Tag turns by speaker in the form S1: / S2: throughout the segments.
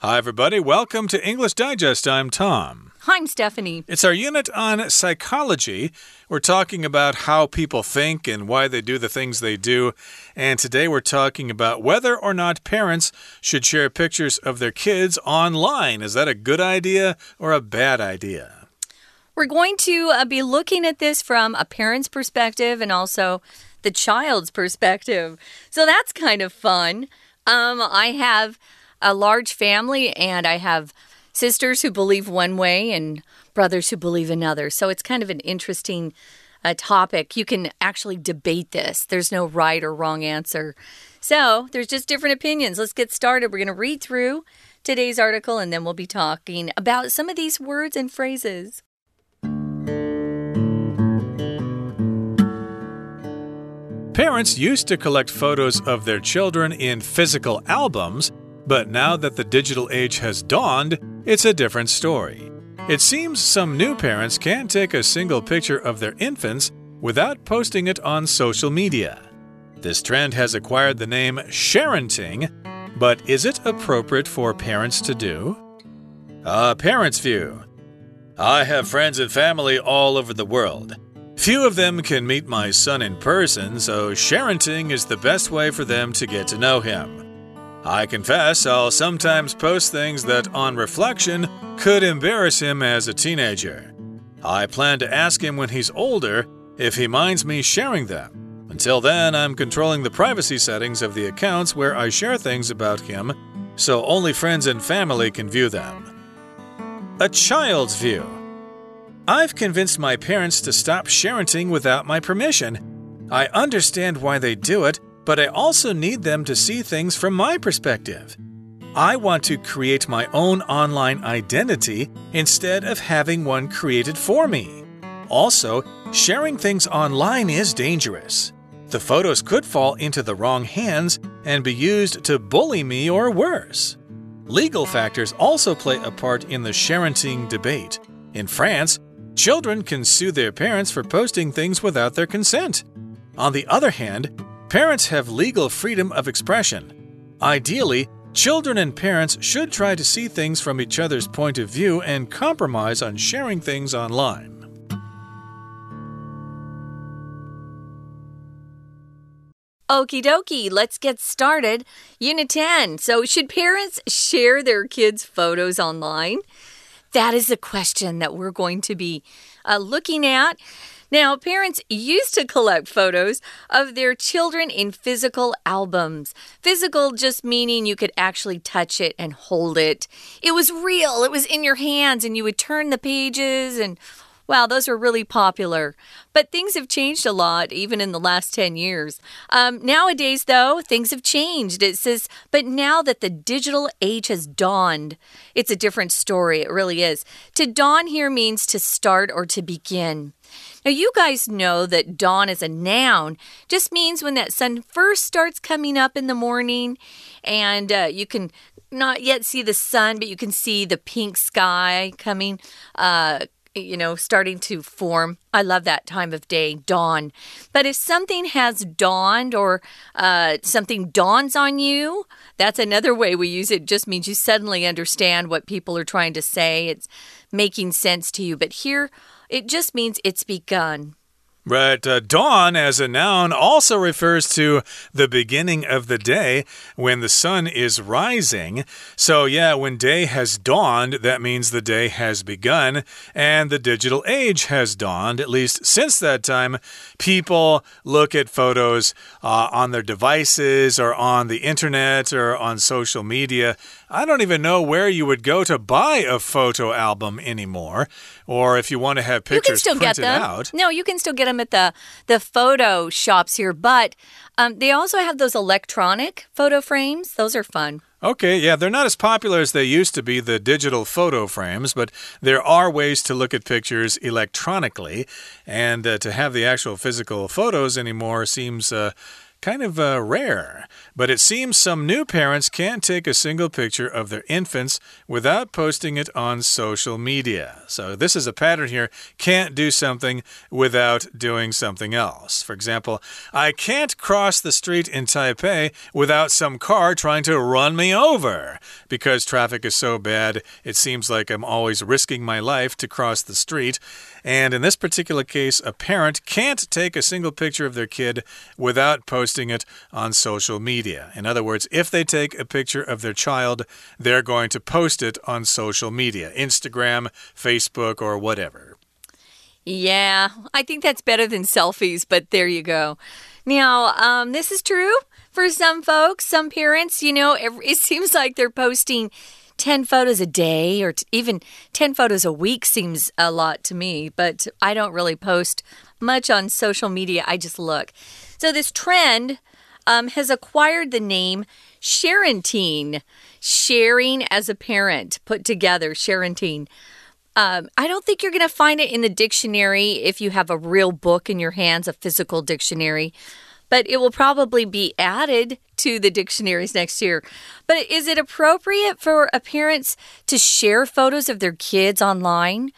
S1: Hi, everybody. Welcome to English Digest. I'm Tom.
S2: I'm Stephanie.
S1: It's our unit on psychology. We're talking about how people think and why they do the things they do. And today we're talking about whether or not parents should share pictures of their kids online. Is that a good idea or a bad idea?
S2: We're going to uh, be looking at this from a parent's perspective and also the child's perspective. So that's kind of fun. Um, I have a large family and I have sisters who believe one way and brothers who believe another. So it's kind of an interesting uh, topic. You can actually debate this, there's no right or wrong answer. So there's just different opinions. Let's get started. We're going to read through today's article and then we'll be talking about some of these words and phrases.
S1: Parents used to collect photos of their children in physical albums but now that the digital age has dawned, it's a different story. It seems some new parents can't take a single picture of their infants without posting it on social media. This trend has acquired the name sharenting, but is it appropriate for parents to do? A parent's view. I have friends and family all over the world. Few of them can meet my son in person, so sharenting is the best way for them to get to know him. I confess I'll sometimes post things that, on reflection, could embarrass him as a teenager. I plan to ask him when he's older if he minds me sharing them. Until then, I'm controlling the privacy settings of the accounts where I share things about him, so only friends and family can view them. A child's view. I've convinced my parents to stop sharing without my permission. I understand why they do it but I also need them to see things from my perspective. I want to create my own online identity instead of having one created for me. Also, sharing things online is dangerous. The photos could fall into the wrong hands and be used to bully me or worse. Legal factors also play a part in the sharenting debate. In France, children can sue their parents for posting things without their consent. On the other hand, Parents have legal freedom of expression. Ideally, children and parents should try to see things from each other's point of view and compromise on sharing things online.
S2: Okie dokie, let's get started. Unit 10. So, should parents share their kids' photos online? That is a question that we're going to be uh, looking at. Now, parents used to collect photos of their children in physical albums. Physical just meaning you could actually touch it and hold it. It was real, it was in your hands, and you would turn the pages and Wow, those were really popular. But things have changed a lot, even in the last 10 years. Um, nowadays, though, things have changed. It says, but now that the digital age has dawned, it's a different story. It really is. To dawn here means to start or to begin. Now, you guys know that dawn is a noun, just means when that sun first starts coming up in the morning and uh, you can not yet see the sun, but you can see the pink sky coming. Uh, you know, starting to form. I love that time of day, dawn. But if something has dawned or uh, something dawns on you, that's another way we use it. it. Just means you suddenly understand what people are trying to say. It's making sense to you. But here, it just means it's begun.
S1: Right. Uh, dawn as a noun also refers to the beginning of the day when the sun is rising. So, yeah, when day has dawned, that means the day has begun and the digital age has dawned. At least since that time, people look at photos uh, on their devices or on the internet or on social media. I don't even know where you would go to buy a photo album anymore, or if you want to have pictures
S2: you can still
S1: printed
S2: get them.
S1: out.
S2: No, you can still get them at the the photo shops here, but um, they also have those electronic photo frames. Those are fun.
S1: Okay, yeah, they're not as popular as they used to be, the digital photo frames, but there are ways to look at pictures electronically, and uh, to have the actual physical photos anymore seems. Uh, kind of uh, rare. But it seems some new parents can't take a single picture of their infants without posting it on social media. So this is a pattern here. Can't do something without doing something else. For example, I can't cross the street in Taipei without some car trying to run me over. Because traffic is so bad, it seems like I'm always risking my life to cross the street. And in this particular case, a parent can't take a single picture of their kid without posting it on social media. In other words, if they take a picture of their child, they're going to post it on social media Instagram, Facebook, or whatever.
S2: Yeah, I think that's better than selfies, but there you go. Now, um, this is true for some folks, some parents. You know, it, it seems like they're posting 10 photos a day or even 10 photos a week seems a lot to me, but I don't really post much on social media. I just look. So, this trend um, has acquired the name Sharenting, sharing as a parent, put together, Sharenting. Um, I don't think you're going to find it in the dictionary if you have a real book in your hands, a physical dictionary but it will probably be added to the dictionaries next year. But is it appropriate for a parents to share photos of their kids online?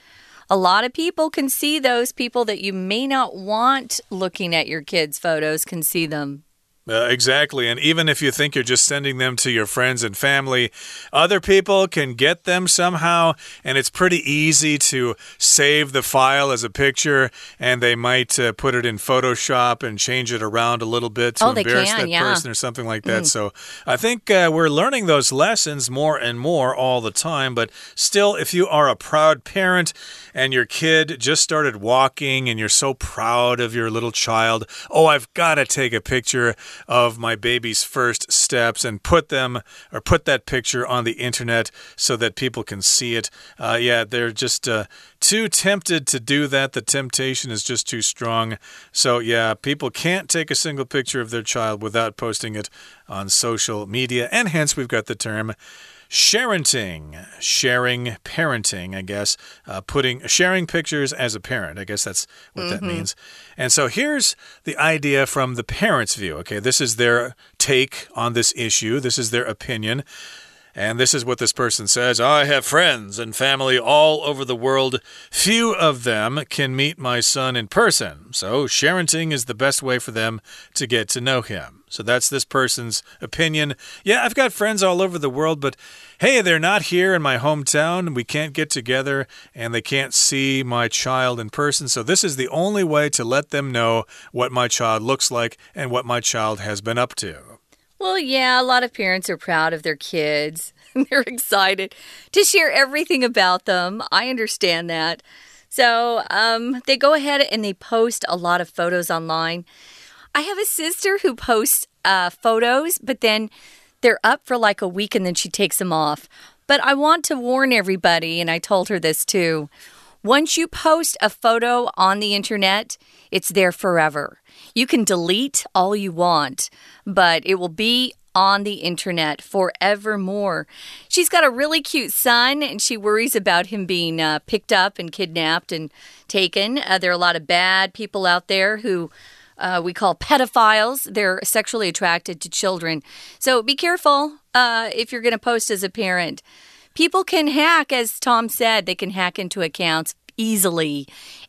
S2: A lot of people can see those people that you may not want looking at your kids' photos can see them.
S1: Uh, exactly. And even if you think you're just sending them to your friends and family, other people can get them somehow. And it's pretty easy to save the file as a picture. And they might uh, put it in Photoshop and change it around a little bit to
S2: oh,
S1: embarrass
S2: can,
S1: that
S2: yeah.
S1: person or something like that. Mm. So I think uh, we're learning those lessons more and more all the time. But still, if you are a proud parent and your kid just started walking and you're so proud of your little child, oh, I've got to take a picture of my baby's first steps and put them or put that picture on the internet so that people can see it. Uh, yeah, they're just uh, too tempted to do that. The temptation is just too strong. So, yeah, people can't take a single picture of their child without posting it on social media. And hence, we've got the term sharenting, sharing parenting, I guess, uh, putting sharing pictures as a parent. I guess that's what mm -hmm. that mm-hmm. means. And so here's the idea from the parents' view. Okay, this is their take on this issue. This is their opinion. And this is what this person says I have friends and family all over the world. Few of them can meet my son in person. So, sharenting is the best way for them to get to know him. So, that's this person's opinion. Yeah, I've got friends all over the world, but hey, they're not here in my hometown. We can't get together and they can't see my child in person. So, this is the only way to let them know what my child looks like and what my child has been up to.
S2: Well, yeah, a lot of parents are proud of their kids. And they're excited to share everything about them. I understand that. So um, they go ahead and they post a lot of photos online. I have a sister who posts uh, photos, but then they're up for like a week and then she takes them off. But I want to warn everybody, and I told her this too. Once you post a photo on the internet, it's there forever. You can delete all you want, but it will be on the internet forevermore. She's got a really cute son, and she worries about him being uh, picked up and kidnapped and taken. Uh, there are a lot of bad people out there who. Uh, we call pedophiles. They're sexually attracted to children. So be careful uh, if you're going to post as a parent. People can hack, as Tom said, they can hack into accounts easily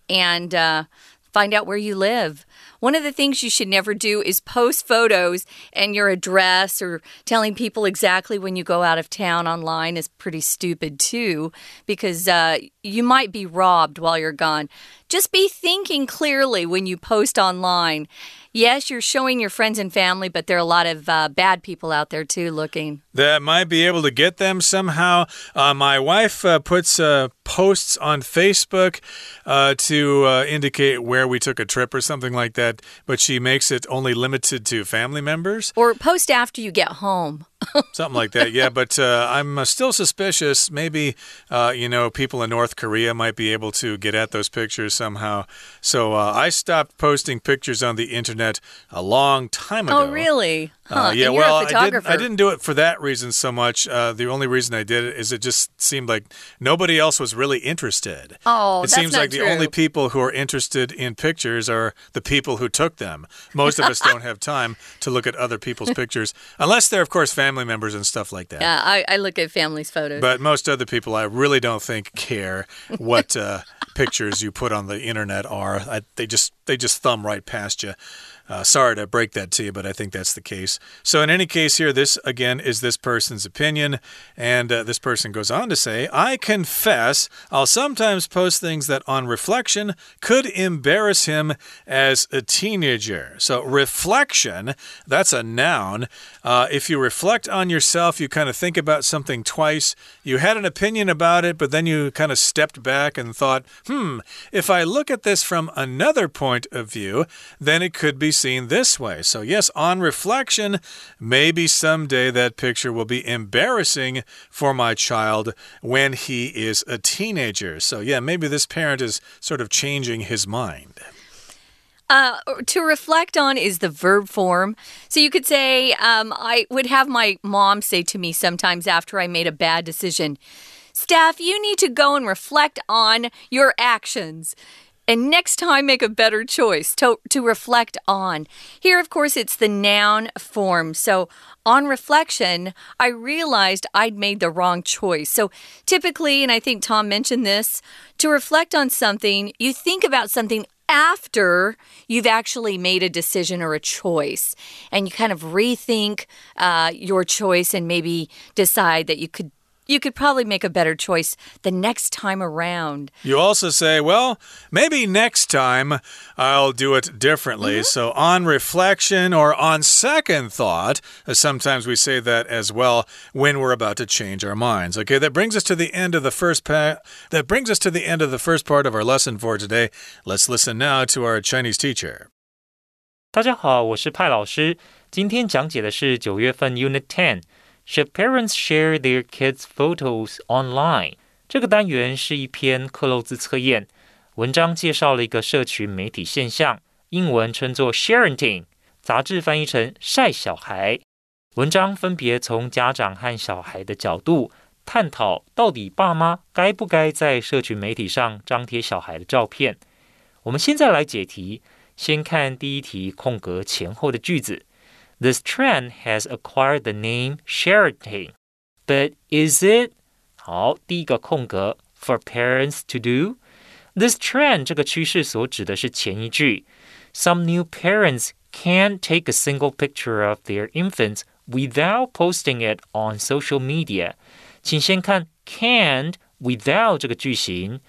S2: and uh, find out where you live. One of the things you should never do is post photos and your address or telling people exactly when you go out of town online is pretty stupid too, because uh, you might be robbed while you're gone. Just be thinking clearly when you post online. Yes, you're showing your friends and family, but there are a lot of uh, bad people out there too looking.
S1: That might be able to get them somehow. Uh, my wife uh, puts uh, posts on Facebook uh, to uh, indicate where we took a trip or something like that, but she makes it only limited to family members.
S2: Or post after you get home.
S1: Something like that, yeah. But uh, I'm uh, still suspicious. Maybe, uh, you know, people in North Korea might be able to get at those pictures somehow. So uh, I stopped posting pictures on the internet a long time ago.
S2: Oh,
S1: ago.
S2: really?
S1: Uh,
S2: Huh.
S1: yeah, well, I didn't. I didn't do it for that reason so much. Uh, the only reason I did it is it just seemed like nobody else was really interested.
S2: Oh,
S1: it seems like
S2: true.
S1: the only people who are interested in pictures are the people who took them. Most of us don't have time to look at other people's pictures, unless they're, of course, family members and stuff like that.
S2: Yeah, I, I look at families' photos.
S1: But most other people, I really don't think care what uh, pictures you put on the internet are. I, they just they just thumb right past you. Uh, sorry to break that to you, but I think that's the case. So, in any case, here, this again is this person's opinion. And uh, this person goes on to say, I confess I'll sometimes post things that, on reflection, could embarrass him as a teenager. So, reflection, that's a noun. Uh, if you reflect on yourself, you kind of think about something twice. You had an opinion about it, but then you kind of stepped back and thought, hmm, if I look at this from another point of view, then it could be seen this way. So, yes, on reflection, maybe someday that picture will be embarrassing for my child when he is a teenager. So, yeah, maybe this parent is sort of changing his mind.
S2: Uh, to reflect on is the verb form. So you could say, um, I would have my mom say to me sometimes after I made a bad decision, Steph, you need to go and reflect on your actions. And next time, make a better choice to, to reflect on. Here, of course, it's the noun form. So, on reflection, I realized I'd made the wrong choice. So, typically, and I think Tom mentioned this, to reflect on something, you think about something after you've actually made a decision or a choice and you kind of rethink uh, your choice and maybe decide that you could you could probably make a better choice the next time around
S1: You also say, well, maybe next time I'll do it differently. So, on reflection or on second thought, uh, sometimes we say that as well when we're about to change our minds. Okay, that brings us to the end of the first pa that brings us to the end of the first part of our lesson for today. Let's listen now to our Chinese teacher.
S3: 大家好，我是派老师。今天讲解的是九月份 Unit Ten。 Should parents share their kids' photos online？这个单元是一篇克漏字测验，文章介绍了一个社群媒体现象，英文称作 sharenting，杂志翻译成晒小孩。文章分别从家长和小孩的角度探讨，到底爸妈该不该在社群媒体上张贴小孩的照片。我们现在来解题。先看第一题空格前后的句子。This trend has acquired the name sharenting, but is it 好第一个空格 for parents to do? This trend Some new parents can take a single picture of their infants without posting it on social media。请先看 can't without 这个句型，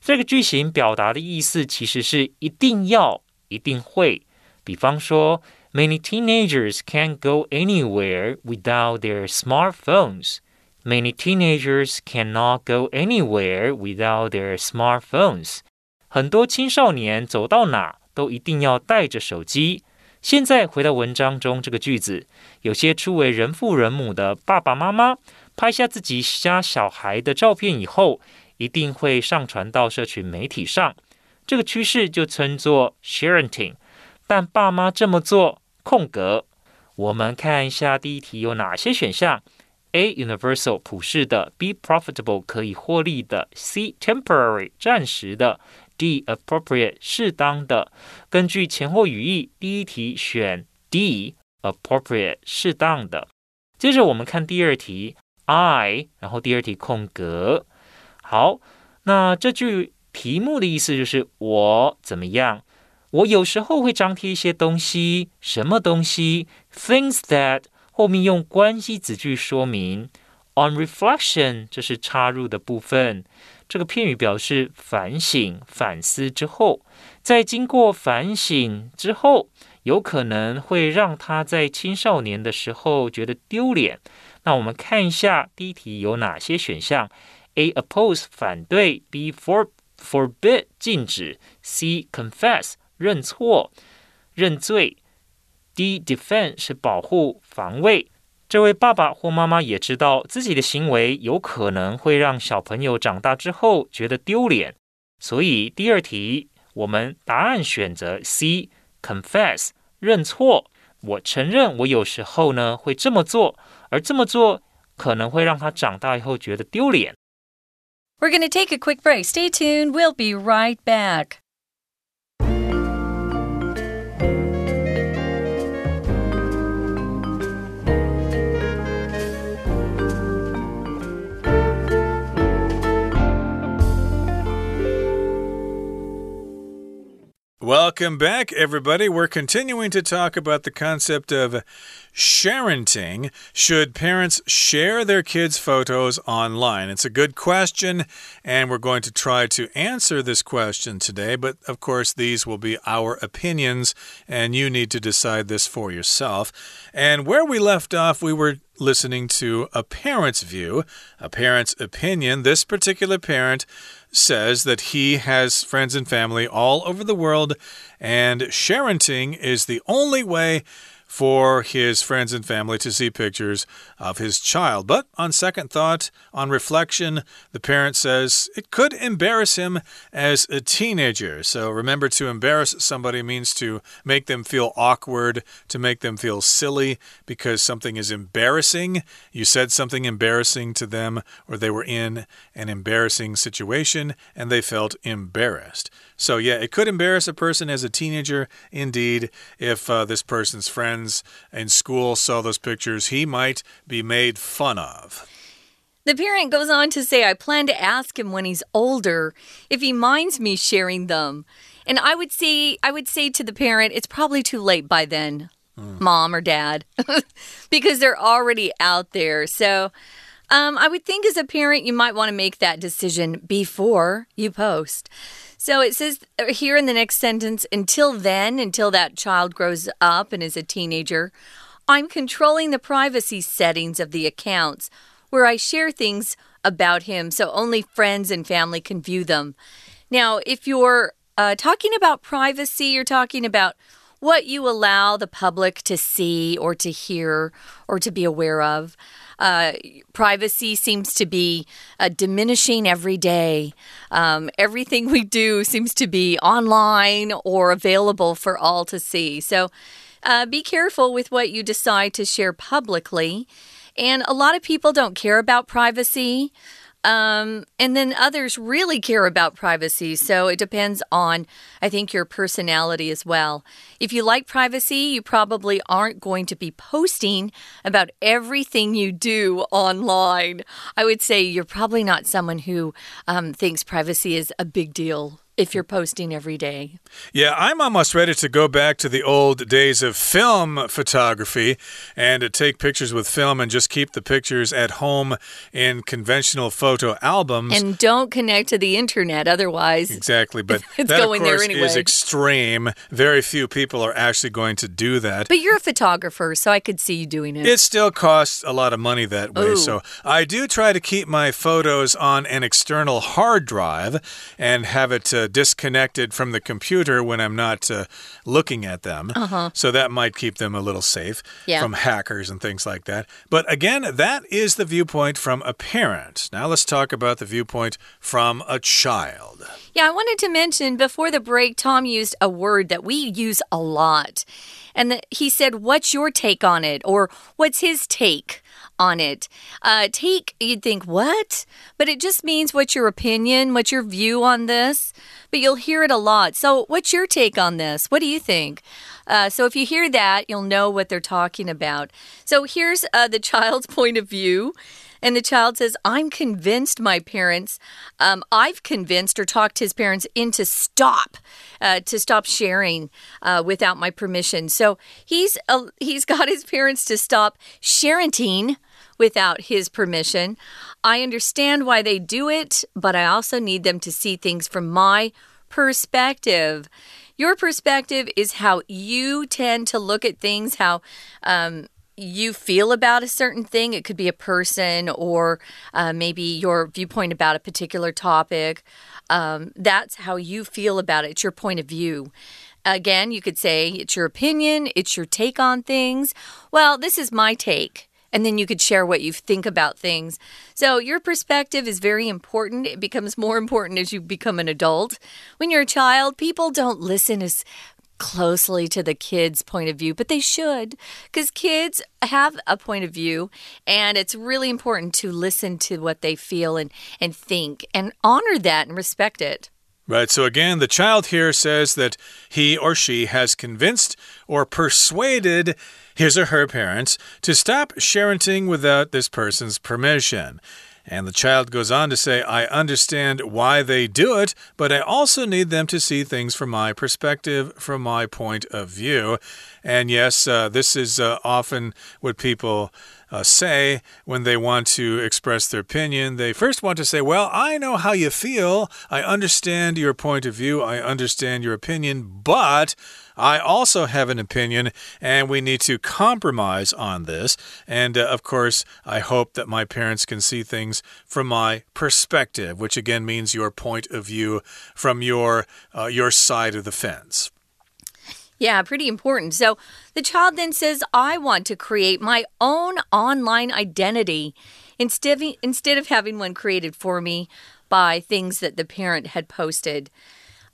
S3: 这个句型表达的意思其实是一定要、一定会。比方说，Many teenagers can't go anywhere without their smartphones. Many teenagers cannot go anywhere without their smartphones. 很多青少年走到哪都一定要带着手机。现在回到文章中这个句子，有些初为人父人母的爸爸妈妈拍下自己家小孩的照片以后，一定会上传到社群媒体上。这个趋势就称作 sharing，但爸妈这么做空格。我们看一下第一题有哪些选项：A universal 普世的，B profitable 可以获利的，C temporary 暂时的，D appropriate 适当的。根据前后语义，第一题选 D appropriate 适当的。接着我们看第二题 I，然后第二题空格。好，那这句。题目的意思就是我怎么样？我有时候会张贴一些东西，什么东西？Things that 后面用关系子句说明。On reflection 这是插入的部分。这个片语表示反省、反思之后，在经过反省之后，有可能会让他在青少年的时候觉得丢脸。那我们看一下第一题有哪些选项：A oppose 反对，B for forbid 禁止，C confess 认错、认罪，D defend 是保护、防卫 这位爸爸或妈妈也知道自己的行为有可能会让小朋友长大之后觉得丢脸，所以第二题我们答案选择 C，confess 认错。我承认我有时候呢会这么做，而这么做可能会让他长大以后觉得丢脸。
S2: We're going to take a quick break. Stay tuned. We'll be right back.
S1: Welcome back, everybody. We're continuing to talk about the concept of sharenting. Should parents share their kids' photos online? It's a good question, and we're going to try to answer this question today. But of course, these will be our opinions, and you need to decide this for yourself. And where we left off, we were listening to a parent's view, a parent's opinion. This particular parent says that he has friends and family all over the world, and sharenting is the only way for his friends and family to see pictures of his child. But on second thought, on reflection, the parent says it could embarrass him as a teenager. So remember, to embarrass somebody means to make them feel awkward, to make them feel silly because something is embarrassing. You said something embarrassing to them, or they were in an embarrassing situation and they felt embarrassed. So, yeah, it could embarrass a person as a teenager. Indeed, if uh, this person's friends in school saw those pictures, he might be made fun of.
S2: The parent goes on to say, I plan to ask him when he's older if he minds me sharing them. And I would say, I would say to the parent, it's probably too late by then, mm. mom or dad, because they're already out there. So, um, I would think as a parent, you might want to make that decision before you post. So it says here in the next sentence until then, until that child grows up and is a teenager, I'm controlling the privacy settings of the accounts where I share things about him so only friends and family can view them. Now, if you're uh, talking about privacy, you're talking about what you allow the public to see or to hear or to be aware of. Uh, privacy seems to be uh, diminishing every day. Um, everything we do seems to be online or available for all to see. So uh, be careful with what you decide to share publicly. And a lot of people don't care about privacy. Um, and then others really care about privacy. So it depends on, I think, your personality as well. If you like privacy, you probably aren't going to be posting about everything you do online. I would say you're probably not someone who um, thinks privacy is a big deal if you're posting every day.
S1: Yeah, I'm almost ready to go back to the old days of film photography and to take pictures with film and just keep the pictures at home in conventional photo albums.
S2: And don't connect to the internet otherwise.
S1: Exactly, but
S2: it's
S1: that
S2: going
S1: of course
S2: there anyway.
S1: is extreme. Very few people are actually going to do that.
S2: But you're a photographer, so I could see you doing it.
S1: It still costs a lot of money that way.
S2: Ooh.
S1: So I do try to keep my photos on an external hard drive and have it uh, disconnected from the computer when I'm not uh, looking at them.
S2: Uh -huh.
S1: So that might keep them a little safe
S2: yeah.
S1: from hackers and things like that. But again, that is the viewpoint from a parent. Now let's talk about the viewpoint from a child.
S2: Yeah, I wanted to mention before the break, Tom used a word that we use a lot. And the, he said, What's your take on it? Or what's his take? On it. Uh, take, you'd think, what? But it just means what's your opinion, what's your view on this. But you'll hear it a lot. So, what's your take on this? What do you think? Uh, so, if you hear that, you'll know what they're talking about. So, here's uh, the child's point of view. And the child says, I'm convinced my parents, um, I've convinced or talked his parents into stop, uh, to stop sharing uh, without my permission. So he's, uh, he's got his parents to stop sharing without his permission. I understand why they do it, but I also need them to see things from my perspective. Your perspective is how you tend to look at things, how um, you feel about a certain thing. It could be a person or uh, maybe your viewpoint about a particular topic. Um, that's how you feel about it. It's your point of view. Again, you could say it's your opinion, it's your take on things. Well, this is my take and then you could share what you think about things. So, your perspective is very important. It becomes more important as you become an adult. When you're a child, people don't listen as closely to the kids' point of view, but they should because kids have a point of view, and it's really important to listen to what they feel and, and think and honor that and respect it.
S1: Right, so again, the child here says that he or she has convinced or persuaded his or her parents to stop sharing without this person's permission. And the child goes on to say, I understand why they do it, but I also need them to see things from my perspective, from my point of view. And yes, uh, this is uh, often what people uh, say when they want to express their opinion. They first want to say, Well, I know how you feel. I understand your point of view. I understand your opinion, but. I also have an opinion, and we need to compromise on this. And uh, of course, I hope that my parents can see things from my perspective, which again means your point of view from your uh, your side of the fence.
S2: Yeah, pretty important. So the child then says, I want to create my own online identity instead of, instead of having one created for me by things that the parent had posted.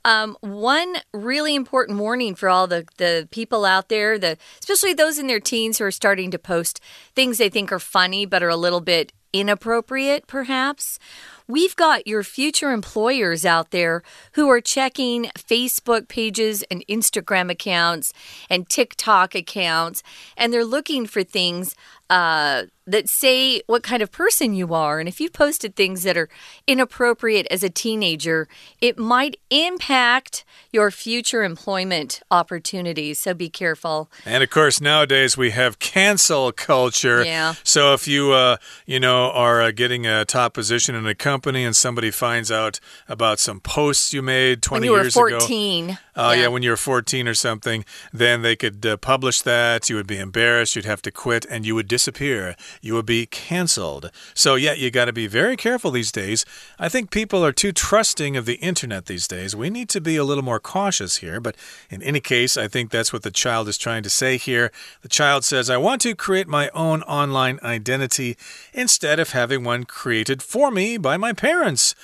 S2: Um, one really important warning for all the, the people out there, the especially those in their teens who are starting to post things they think are funny but are a little bit inappropriate, perhaps. We've got your future employers out there who are checking Facebook pages and Instagram accounts and TikTok accounts, and they're looking for things uh, that say what kind of person you are. And if you posted things that are inappropriate as a teenager, it might impact your future employment opportunities. So be careful.
S1: And of course, nowadays we have cancel culture.
S2: Yeah.
S1: So if you, uh, you know, are uh, getting a top position in a company and somebody finds out about some posts you made 20
S2: you
S1: years
S2: 14,
S1: ago. Uh, yeah. yeah. when you were 14 or something, then they could uh, publish that. You would be embarrassed. You'd have to quit and you would disappear. You would be canceled. So, yeah, you got to be very careful these days. I think people are too trusting of the internet these days. We need to be a little more cautious here. But in any case, I think that's what the child is trying to say here. The child says, I want to create my own online identity instead of having one created for me by my parents.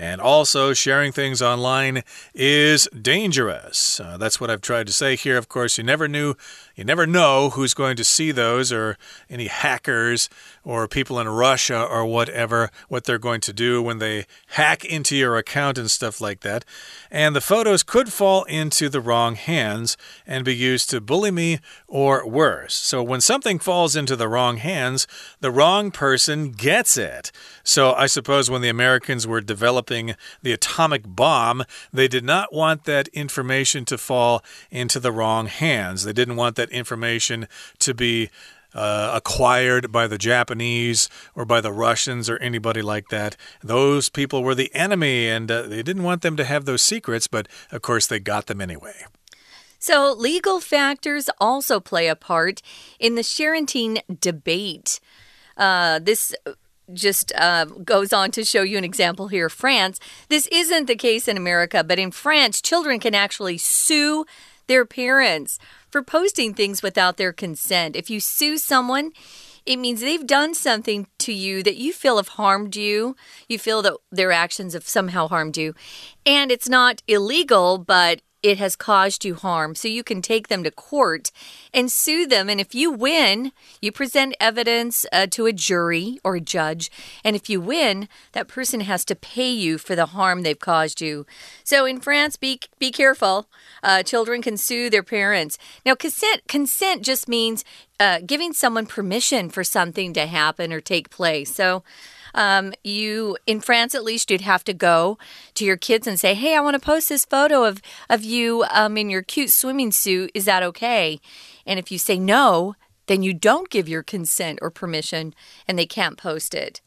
S1: And also, sharing things online is dangerous. Uh, that's what I've tried to say here. Of course, you never knew, you never know who's going to see those, or any hackers, or people in Russia, or whatever, what they're going to do when they hack into your account and stuff like that. And the photos could fall into the wrong hands and be used to bully me or worse. So, when something falls into the wrong hands, the wrong person gets it. So, I suppose when the Americans were developing the atomic bomb, they did not want that information to fall into the wrong hands. They didn't want that information to be uh, acquired by the Japanese or by the Russians or anybody like that. Those people were the enemy, and uh, they didn't want them to have those secrets, but of course they got them anyway.
S2: So, legal factors also play a part in the sharenting debate. Uh, this just uh, goes on to show you an example here France. This isn't the case in America, but in France, children can actually sue their parents for posting things without their consent. If you sue someone, it means they've done something to you that you feel have harmed you. You feel that their actions have somehow harmed you. And it's not illegal, but it has caused you harm. So you can take them to court and sue them. And if you win, you present evidence uh, to a jury or a judge. And if you win, that person has to pay you for the harm they've caused you. So in France, be, be careful. Uh, children can sue their parents. Now, consent, consent just means uh, giving someone permission for something to happen or take place. So, um, you in France at least you'd have to go to your kids and say, "Hey, I want to post this photo of of you um, in your cute swimming suit. Is that okay?" And if you say no, then you don't give your consent or permission, and they can't post it.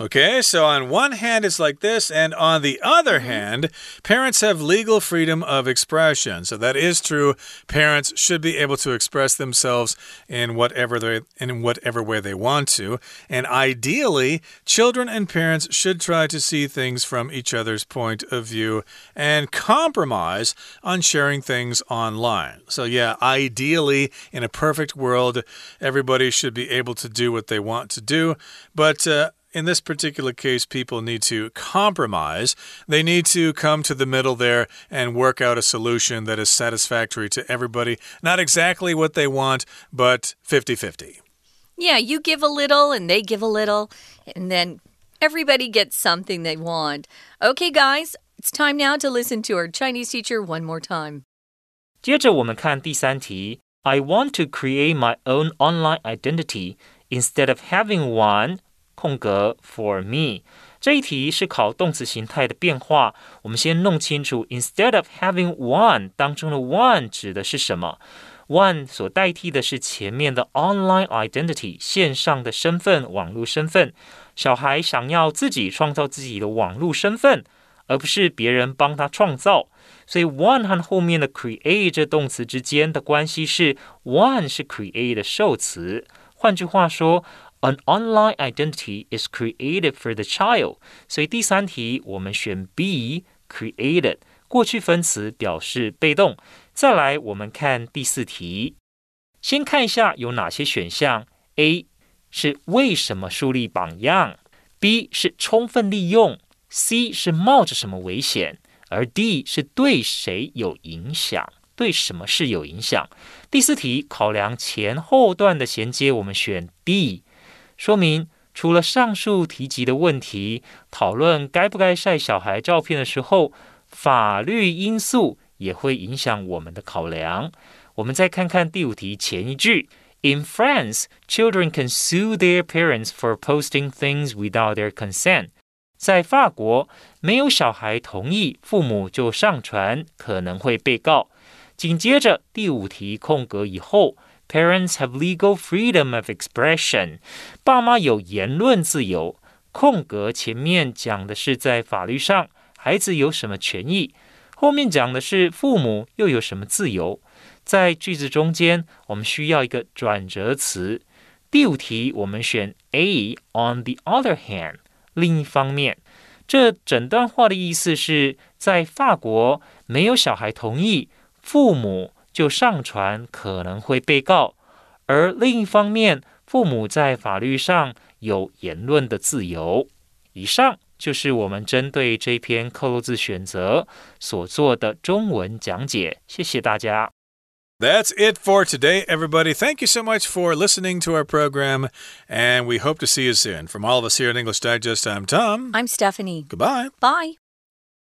S1: Okay, so on one hand, it's like this, and on the other
S2: Mm-hmm.
S1: hand, parents have legal freedom of expression. So that is true. Parents should be able to express themselves in whatever they in whatever way they want to, and ideally, children and parents should try to see things from each other's point of view and compromise on sharing things online. So yeah, ideally, in a perfect world, everybody should be able to do what they want to do, but. Uh, in this particular case, people need to compromise. They need to come to the middle there and work out a solution that is satisfactory to everybody. Not exactly what they want, but 50 50.
S2: Yeah, you give a little and they give a little, and then everybody gets something they want. Okay, guys, it's time now to listen to our Chinese teacher one more time.
S3: 接着我们看第三题，I want to create my own online identity instead of having one 空格 for me。这一题是考动词形态的变化。我们先弄清楚，instead of having one 当中的 one 指的是什么？one 所代替的是前面的 online identity 线上的身份、网络身份。小孩想要自己创造自己的网络身份，而不是别人帮他创造。所以 one 和后面的 create 这动词之间的关系是 one 是 create 的受词。换句话说，an online identity is created for the child。所以第三题我们选 B created，过去分词表示被动。再来，我们看第四题，先看一下有哪些选项。A 是为什么树立榜样，B 是充分利用，C 是冒着什么危险，而 D 是对谁有影响，对什么事有影响。第四题考量前后段的衔接，我们选 D，说明除了上述提及的问题，讨论该不该晒小孩照片的时候，法律因素也会影响我们的考量。我们再看看第五题前一句。In France, children can sue their parents for posting things without their consent. 在法国，没有小孩同意，父母就上传，可能会被告。紧接着第五题空格以后，Parents have legal freedom of expression，爸妈有言论自由。空格前面讲的是在法律上，孩子有什么权益，后面讲的是父母又有什么自由。在句子中间，我们需要一个转折词。第五题我们选 A。On the other hand，另一方面，这整段话的意思是在法国没有小孩同意，父母就上传可能会被告；而另一方面，父母在法律上有言论的自由。以上就是我们针对这篇扣漏字选择所做的中文讲解。谢谢大家。
S1: That's it for today, everybody. Thank you so much for listening to our program, and we hope to see you soon. From all of us here at English Digest, I'm Tom.
S2: I'm Stephanie.
S1: Goodbye.
S2: Bye.